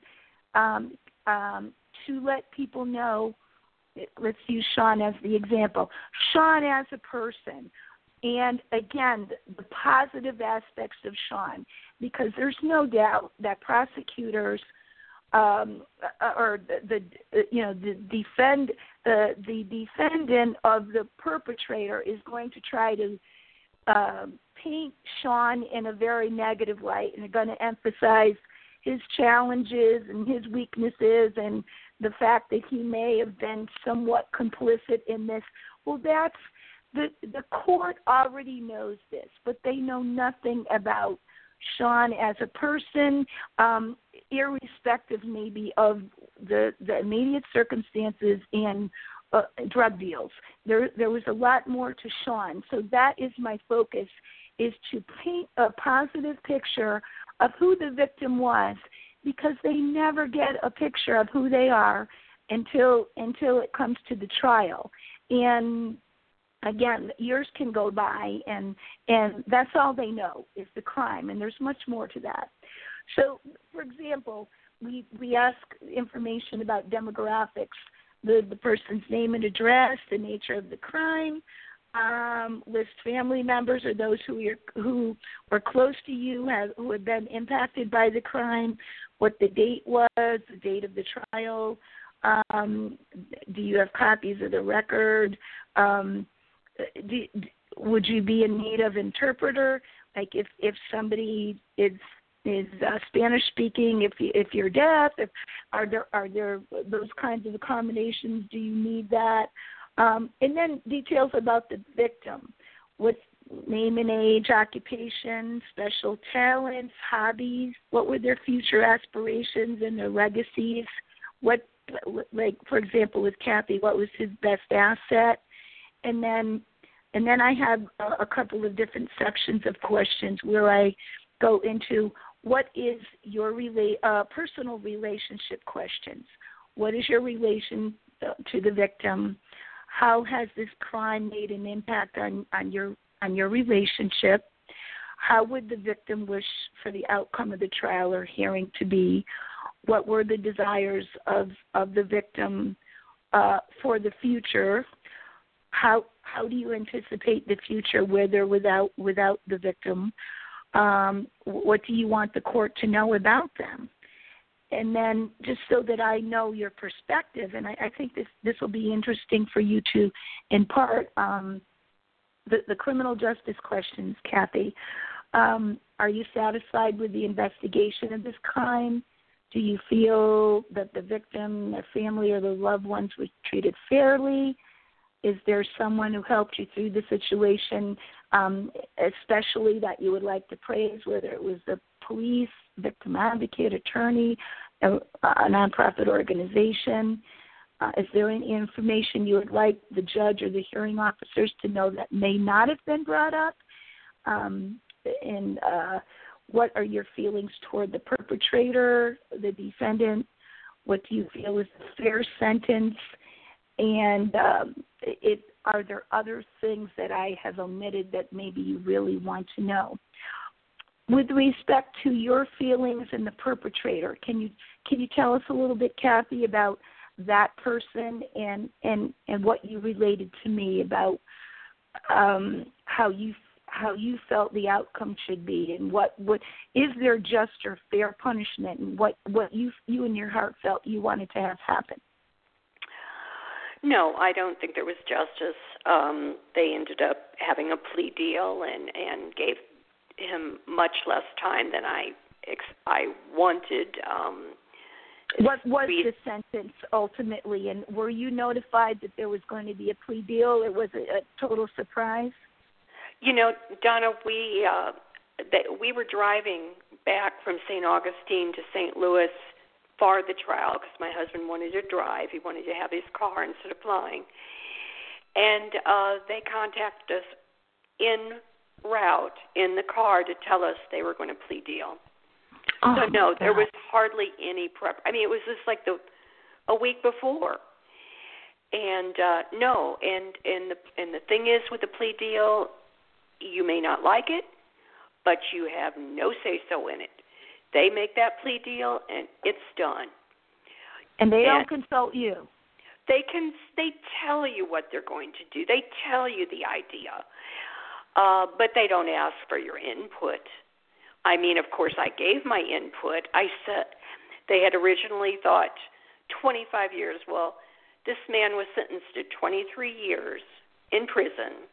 um, um, to let people know. Let's use Sean as the example. Sean as a person, and again, the positive aspects of Sean, because there's no doubt that prosecutors um, uh, or the, the you know the defend the the defendant of the perpetrator is going to try to uh, paint Sean in a very negative light, and they're going to emphasize his challenges and his weaknesses and the fact that he may have been somewhat complicit in this. Well, that's the the court already knows this, but they know nothing about Sean as a person, um, irrespective maybe of the the immediate circumstances and uh, drug deals. There there was a lot more to Sean, so that is my focus is to paint a positive picture of who the victim was because they never get a picture of who they are until until it comes to the trial and again years can go by and and that's all they know is the crime and there's much more to that. So for example we we ask information about demographics the the person's name and address the nature of the crime um, list family members or those who are who were close to you have who have been impacted by the crime what the date was the date of the trial um, do you have copies of the record? Um, do, would you be in need of interpreter? Like if if somebody is is uh, Spanish speaking, if you, if you're deaf, if are there are there those kinds of accommodations? Do you need that? Um, and then details about the victim, what's name and age, occupation, special talents, hobbies, what were their future aspirations and their legacies, what like for example with Kathy, what was his best asset, and then and then I have a, a couple of different sections of questions where I go into what is your rela- uh, personal relationship questions. What is your relation uh, to the victim? How has this crime made an impact on, on your on your relationship? How would the victim wish for the outcome of the trial or hearing to be? What were the desires of, of the victim uh, for the future? How how do you anticipate the future with or without without the victim? Um, what do you want the court to know about them? And then just so that I know your perspective, and I, I think this this will be interesting for you to impart um, the the criminal justice questions, Cathy. Um, are you satisfied with the investigation of this crime? Do you feel that the victim, their family, or the loved ones were treated fairly? Is there someone who helped you through the situation, um, especially that you would like to praise, whether it was the police, victim advocate, attorney, a, a nonprofit organization? Uh, is there any information you would like the judge or the hearing officers to know that may not have been brought up? Um, and uh, what are your feelings toward the perpetrator, the defendant? What do you feel is a fair sentence? And um, it, are there other things that I have omitted that maybe you really want to know? With respect to your feelings and the perpetrator, can you can you tell us a little bit, Cathy, about that person and and and what you related to me about um, how you how you felt the outcome should be and what what is there just or fair punishment and what what you you in your heart felt you wanted to have happen no, I don't think there was justice. Um, they ended up having a plea deal and and gave him much less time than I ex- I wanted. Um, what was we, the sentence ultimately, and were you notified that there was going to be a plea deal, or was it a total surprise? You know, Donna, we uh, that we were driving back from St. Augustine to St. Louis for the trial because my husband wanted to drive. He wanted to have his car instead of flying. And uh, they contacted us in route in the car to tell us they were going to plea deal. Oh, so no, there was hardly any prep. I mean, it was just like the a week before. And uh no, and and the and the thing is with the plea deal, you may not like it, but you have no say so in it. They make that plea deal, and it's done. And they and don't consult you. They can. They tell you what they're going to do. They tell you the idea, uh, but they don't ask for your input. I mean, of course, I gave my input. I said they had originally thought 25 years. Well, this man was sentenced to 23 years in prison,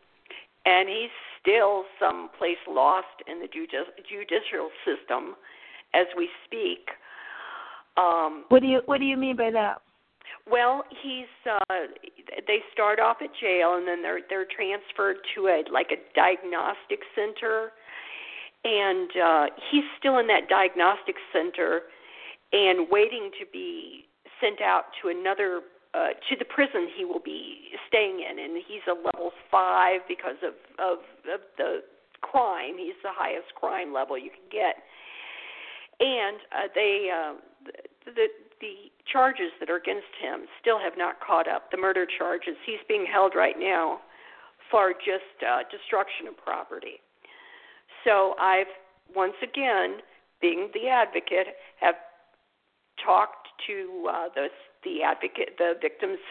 and he's still someplace lost in the judicial system as we speak. Um, what do you What do you mean by that? Well, he's uh they start off at jail and then they're they're transferred to a like a diagnostic center and uh he's still in that diagnostic center and waiting to be sent out to another uh to the prison he will be staying in and he's a level 5 because of of of the crime he's the highest crime level you can get and uh they uh the the charges that are against him still have not caught up. The murder charges. He's being held right now for just uh, destruction of property. So I've once again, being the advocate, have talked to uh, the the advocate, the victim's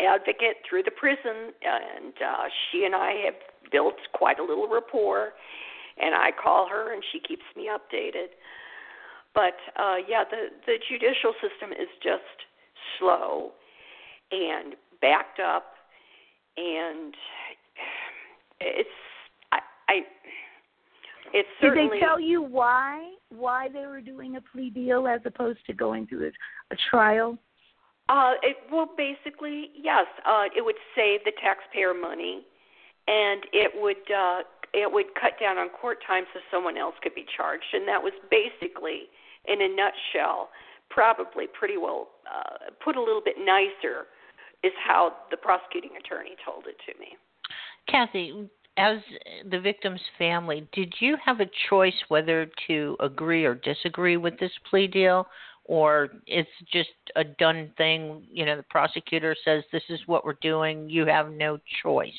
advocate through the prison, and uh, she and I have built quite a little rapport. And I call her, and she keeps me updated. But uh, yeah, the the judicial system is just slow and backed up, and it's I, I it's certainly. Did they tell you why why they were doing a plea deal as opposed to going through a, a trial? Uh, it well, basically, yes. Uh, it would save the taxpayer money, and it would uh, it would cut down on court time so someone else could be charged, and that was basically in a nutshell, probably pretty well uh, put a little bit nicer, is how the prosecuting attorney told it to me. Cathy, as the victim's family, did you have a choice whether to agree or disagree with this plea deal? Or it's just a done thing. You know, the prosecutor says this is what we're doing. You have no choice.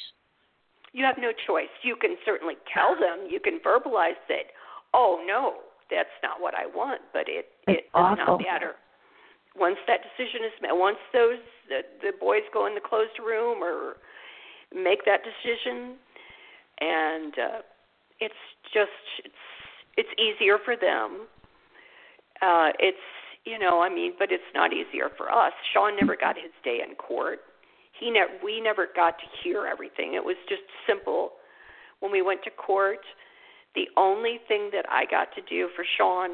You have no choice. You can certainly tell them. You can verbalize it. Oh no, that's not what I want, but it it does awful. not matter. Once that decision is made, once those the, the boys go in the closed room or make that decision, and uh, it's just it's it's easier for them. Uh, it's you know I mean, but it's not easier for us. Sean never got his day in court. He never we never got to hear everything. It was just simple when we went to court the only thing that I got to do for Sean,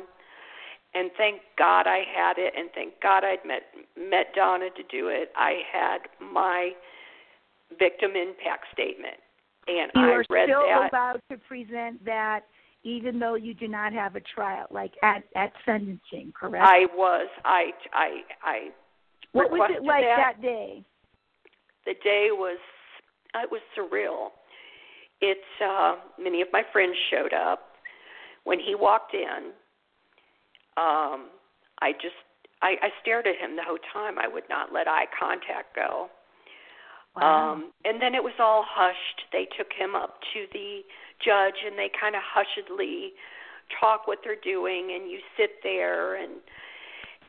and thank God I had it, and thank God I'd met met Donna to do it. I had my victim impact statement, and you I are read still that. allowed to present that even though you do not have a trial, like at at sentencing, correct? I was. I I I. what was it like that. that day? The day was it was surreal. It's uh, many of my friends showed up. When he walked in, um, I just I, I stared at him the whole time. I would not let eye contact go. Wow. Um, and then it was all hushed. They took him up to the judge and they kind of hushedly talk what they're doing, and you sit there and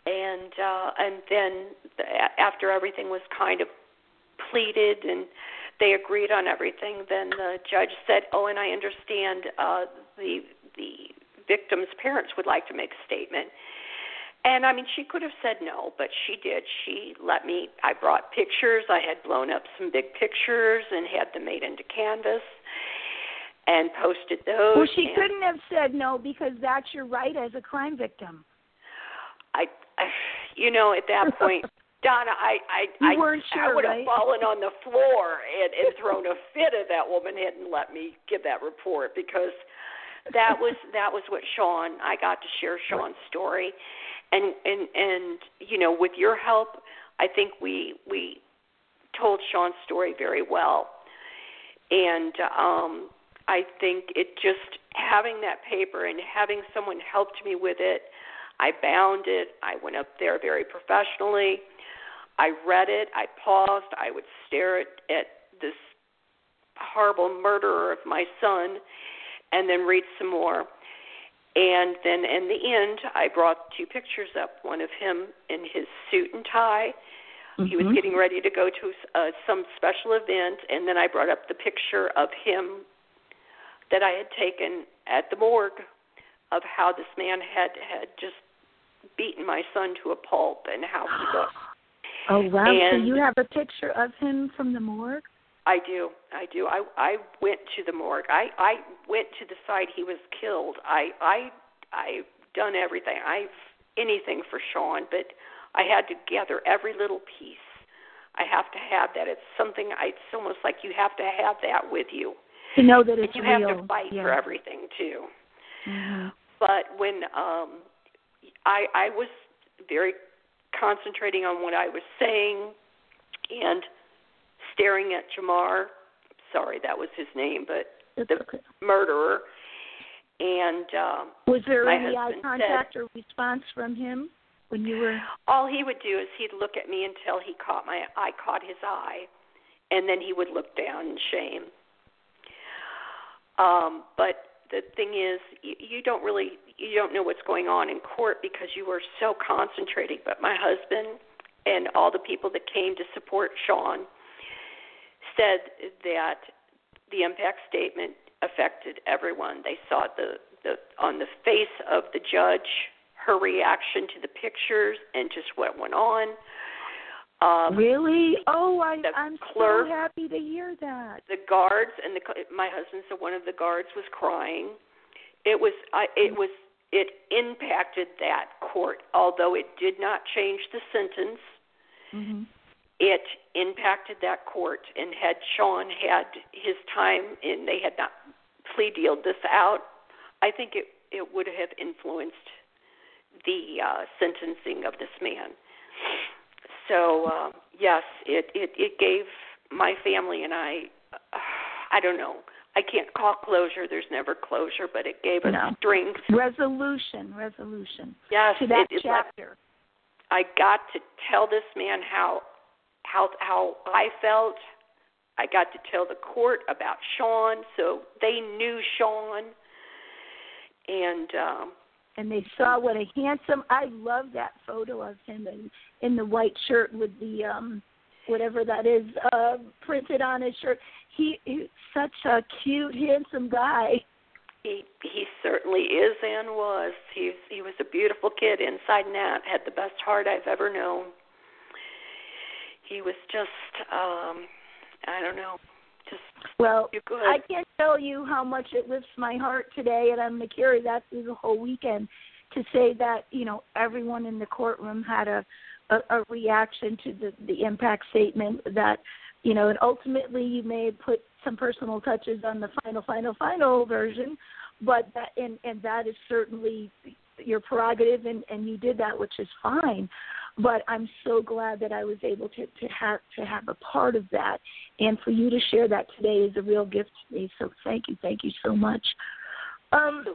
and uh, and then the, after everything was kind of pleaded and they agreed on everything, then the judge said, "Oh, and I understand uh, the the victim's parents would like to make a statement." And I mean, she could have said no, but she did. She let me. I brought pictures. I had blown up some big pictures and had them made into canvas and posted those. Well, she and couldn't have said no because that's your right as a crime victim. I, I, you know, at that point, Donna, I, I, You I, weren't I sure, would right? have fallen on the floor and, and thrown a fit if that woman hadn't let me give that report because that was that was what Sean. I got to share Sean's story, and and and you know, with your help, I think we we told Sean's story very well, and um, I think it just having that paper and having someone helped me with it. I bound it. I went up there very professionally. I read it. I paused. I would stare at, at this horrible murderer of my son and then read some more. And then in the end, I brought two pictures up one of him in his suit and tie. He was Mhm. getting ready to go to uh, some special event, and then I brought up the picture of him that I had taken at the morgue of how this man had had just beaten my son to a pulp and how he looked. Oh wow! so you have a picture of him from the morgue? I do. I do. I I went to the morgue. I I went to the site he was killed. I I I've done everything. I've anything for Sean, but I had to gather every little piece. I have to have that. It's something. I, it's almost like you have to have that with you to know that it's and you real. have to fight yeah. for everything too. Mm-hmm. But when um, I I was very concentrating on what I was saying and staring at Jamar. Sorry, that was his name, but That's the okay. murderer. And um, Was there any eye contact or response from him when you were? all he would do is he'd look at me until he caught my I caught his eye, and then he would look down in shame. Um, but the thing is, you, don't really you don't know what's going on in court because you were so concentrating. But my husband and all the people that came to support Sean said that the impact statement affected everyone. They saw the the on the face of the judge, her reaction to the pictures, and just what went on. Um, Really? Oh, I, I'm clerk- so happy to hear that. the guards and the my husband said one of the guards was crying. It was I it was it impacted that court, although it did not change the sentence. hmm It impacted that court, and had Sean had his time and they had not plea dealed this out, I think it it would have influenced the uh, sentencing of this man. So um, yes, it, it it gave my family and I, uh, I don't know, I can't call closure. There's never closure, but it gave us No. strength. Resolution, resolution Yes, to that it, it chapter. I got to tell this man how how how I felt. I got to tell the court about Sean, so they knew Sean. And um and they saw what a handsome. I love that photo of him in in the white shirt with the um whatever that is uh printed on his shirt. He he's such a cute, handsome guy. he he certainly is and was. He's he was a beautiful kid inside and out. Had the best heart I've ever known. He was just um I don't know, just Well. I can't tell you how much it lifts my heart today, and I'm going to carry that through the whole weekend to say that you know everyone in the courtroom had a a, a reaction to the the impact statement that you know, and ultimately you may put some personal touches on the final, final, final version, but that and and that is certainly your prerogative, and and you did that, which is fine. But I'm so glad that I was able to to have to have a part of that, and for you to share that today is a real gift to me. So thank you, thank you so much. Um,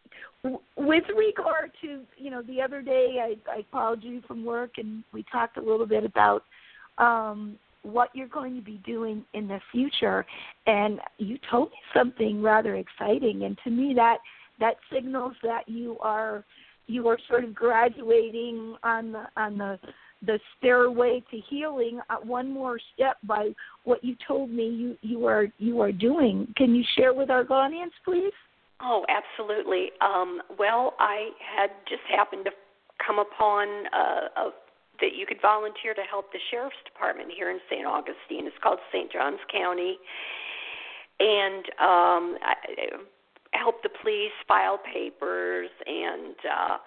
with regard to you know the other day I, I called you from work and we talked a little bit about um, what you're going to be doing in the future, and you told me something rather exciting, and to me that that signals that you are you are sort of graduating on the on the the stairway to healing uh, one more step by what you told me you you are you are doing. Can you share with our audience, please? Oh, absolutely. Um, well, I had just happened to come upon uh, a, that you could volunteer to help the sheriff's department here in St. Augustine. It's called St. Johns County, and um, I, help the police file papers and. Uh,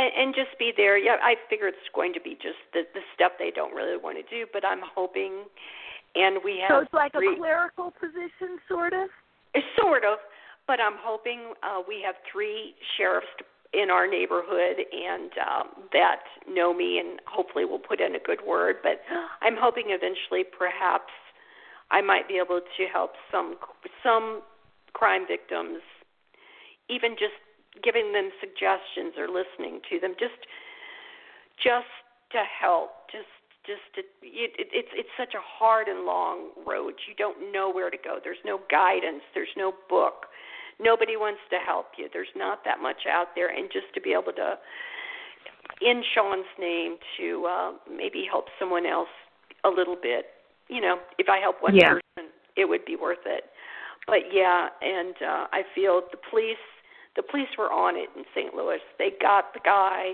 and, and just be there. Yeah, I figure it's going to be just the the stuff they don't really want to do, but I'm hoping, and we have So it's like three, a clerical position, sort of. Sort of, but I'm hoping uh, we have three sheriffs in our neighborhood and um, that know me and hopefully will put in a good word. But I'm hoping eventually, perhaps, I might be able to help some some crime victims, even just giving them suggestions or listening to them, just just to help, just just to, it, it, it's it's such a hard and long road. You don't know where to go. There's no guidance. There's no book. Nobody wants to help you. There's not that much out there, and just to be able to, in Sean's name, to uh, maybe help someone else a little bit. You know, if I help one Yeah. person, it would be worth it. But yeah, and uh, I feel the police the police were on it in St. Louis. They got the guy.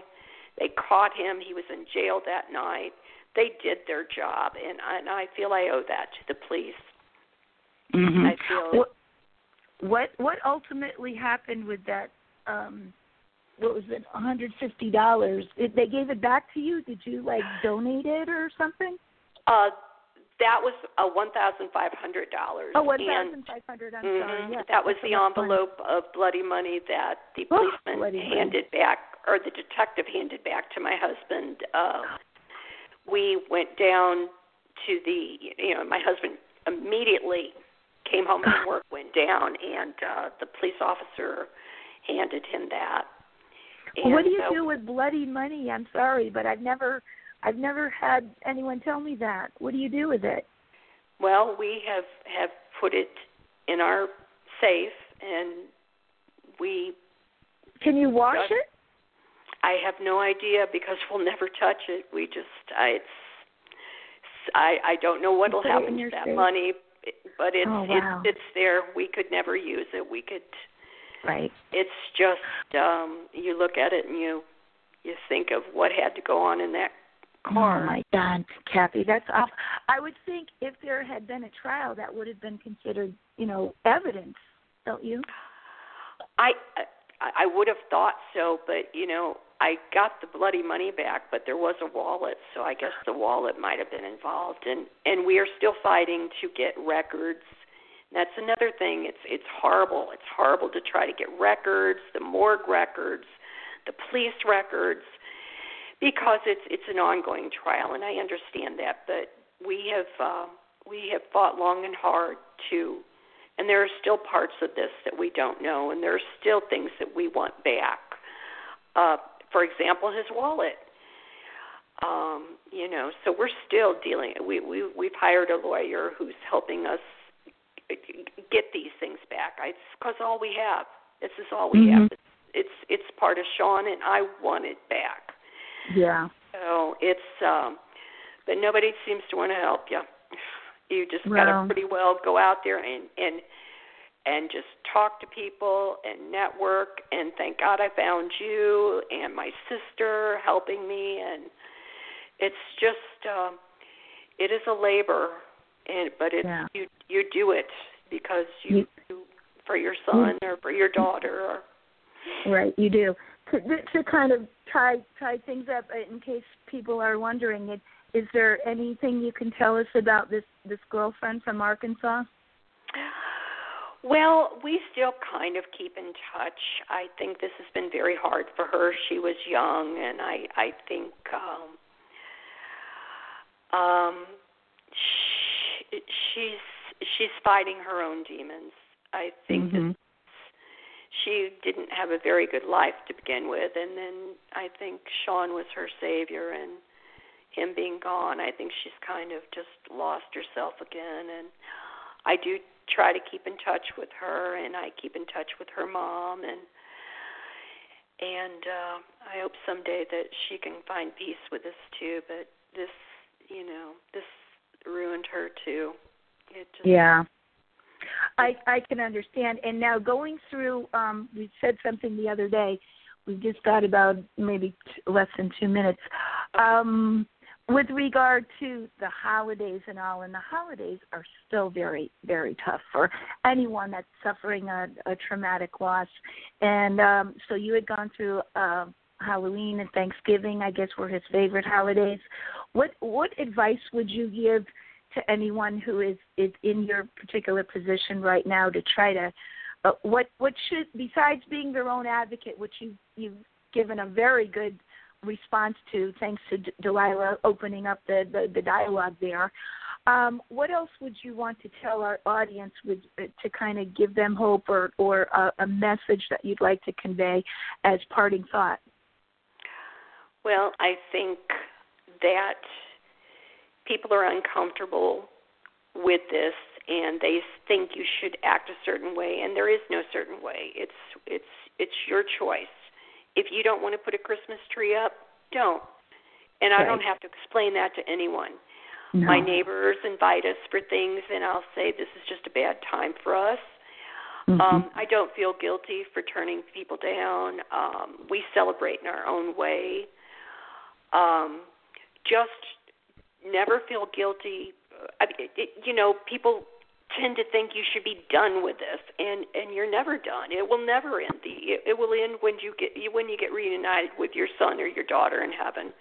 They caught him. He was in jail that night. They did their job, and I, and I feel I owe that to the police. Mm-hmm. I feel What what what ultimately happened with that um what was it, one hundred fifty dollars. They gave it back to you. Did you like donate it or something? Uh, that was a one thousand five hundred dollars. Oh, one thousand five hundred. I'm mm-hmm, sorry. Yes, that was the envelope money. of bloody money that the policeman handed back, or the detective handed back to my husband. Uh, we went down to the, you know, my husband immediately came home from work, went down, and uh, the police officer handed him that. And what do you so, do with bloody money? I'm sorry, but I've never, I've never had anyone tell me that. What do you do with it? Well, we have have put it in our safe, and we. Can you wash it? I have no idea because we'll never touch it. We just, I, it's, I, I don't know what'll put it in happen to that safe? money, but it's Oh, wow. it, it's there. We could never use it. We could. Right. It's just um you look at it and you you think of what had to go on in that Oh car. Oh my God, Cathy, that's awful. I would think if there had been a trial, that would have been considered, you know, evidence. Don't you? I I I would have thought so, but you know, I got the bloody money back, but there was a wallet, so I guess the wallet might have been involved and and we are still fighting to get records. That's another thing. It's it's horrible. It's horrible to try to get records, the morgue records, the police records because it's it's an ongoing trial and I understand that, but we have uh we have fought long and hard to and there are still parts of this that we don't know, and there are still things that we want back. Uh, for example, his wallet. Um, you know, so we're still dealing. We we we've hired a lawyer who's helping us get these things back. It's because all we have. This is all we Mhm. have. It's it's part of Sean, and I want it back. Yeah. So it's, um, but nobody seems to want to help you. You just gotta pretty well go out there and and and just talk to people and network. And thank God I found you and my sister helping me. And it's just, um, it is a labor, and but it's Yeah. you you do it because you, You- you for your son or for your daughter or Right, you do. To, to kind of tie tie things up, uh, in case people are wondering, it, is there anything you can tell us about this this girlfriend from Arkansas? Well, we still kind of keep in touch. I think this has been very hard for her. She was young, and I I think um, um, she, she's she's fighting her own demons. I think Mhm. that she didn't have a very good life to begin with, and then I think Sean was her savior, and him being gone, I think she's kind of just lost herself again. And I do try to keep in touch with her, and I keep in touch with her mom, and and uh, I hope someday that she can find peace with this too. But this, you know, this ruined her too. It just, Yeah. I I can understand. And now going through, um, we said something the other day. We've just got about maybe t- less than two minutes. Um, with regard to the holidays and all, and the holidays are still very, very tough for anyone that's suffering a, a traumatic loss. And um, so you had gone through uh, Halloween and Thanksgiving, I guess, were his favorite holidays. What what advice would you give to anyone who is is in your particular position right now to try to uh, what what should besides being their own advocate, which you you've given a very good response to, thanks to D- Delilah opening up the the, the dialogue there. Um, what else would you want to tell our audience with, uh, to kind of give them hope or or a, a message that you'd like to convey as parting thought? Well, I think that people are uncomfortable with this and they think you should act a certain way and there is no certain way. It's it's it's your choice. If you don't want to put a Christmas tree up, don't. And I don't have to explain that to anyone. No. My neighbors invite us for things and I'll say this is just a bad time for us. Mhm. Um, I don't feel guilty for turning people down. Um, we celebrate in our own way. Um, just never feel guilty. Uh, I, it, it, you know, people tend to think you should be done with this and and you're never done. It will never end. The it, it will end when you get when you get reunited with your son or your daughter in heaven.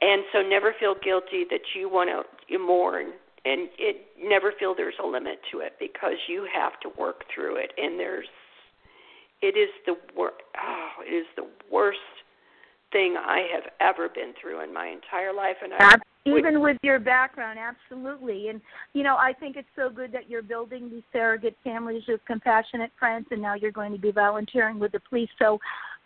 And so never feel guilty that you want to you mourn and it never feel there's a limit to it because you have to work through it. And there's it is the wor- oh, it is the worst thing I have ever been through in my entire life and I even with your background absolutely and you know I think it's so good that you're building these surrogate families with compassionate friends and now you're going to be volunteering with the police so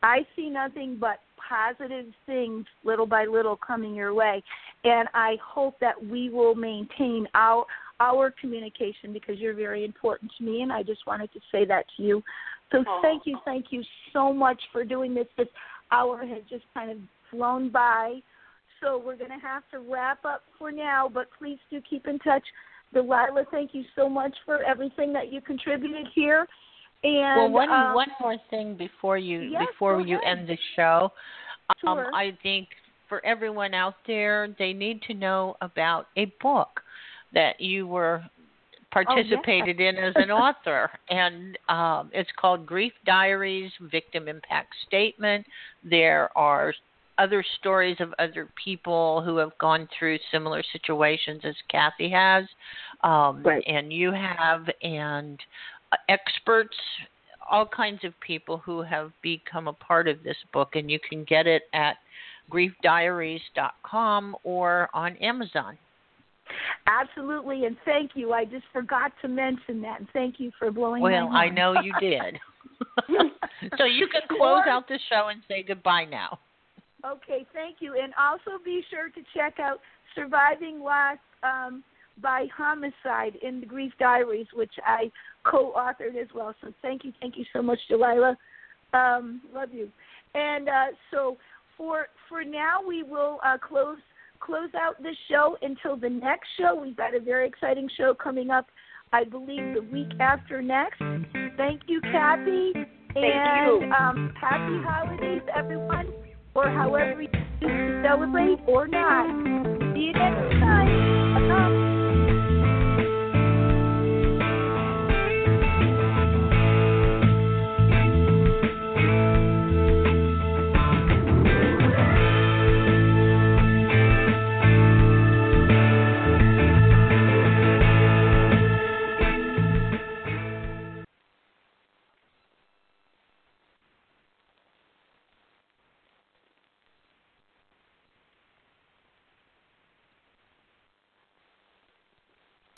I see nothing but positive things little by little coming your way and I hope that we will maintain our our communication because you're very important to me and I just wanted to say that to you. So thank you, thank you so much for doing this. This hour has just kind of flown by. So we're going to have to wrap up for now, but please do keep in touch. Delilah, thank you so much for everything that you contributed here. And well, one um, one more thing before you yes, before you ahead. end the show, Sure. um, I think for everyone out there, they need to know about a book that you were participated in as an author, and um, it's called Grief Diaries: Victim Impact Statement. There are other stories of other people who have gone through similar situations as Cathy has, um, Right. and you have, and uh, experts, all kinds of people who have become a part of this book, and you can get it at griefdiaries.com or on Amazon. Absolutely, and thank you. I just forgot to mention that, and thank you for blowing Well, I know you did. so you can close out the show and say goodbye now. Okay, thank you. And also be sure to check out Surviving Loss um, by Homicide in the Grief Diaries, which I co authored as well. So thank you, thank you so much, Delilah. Um, love you. And uh, so for for now we will uh, close close out this show until the next show. We've got a very exciting show coming up, I believe the week after next. Thank you, Cathy. and you. Um, happy holidays, everyone, or however you celebrate or not. See you next time. Bye.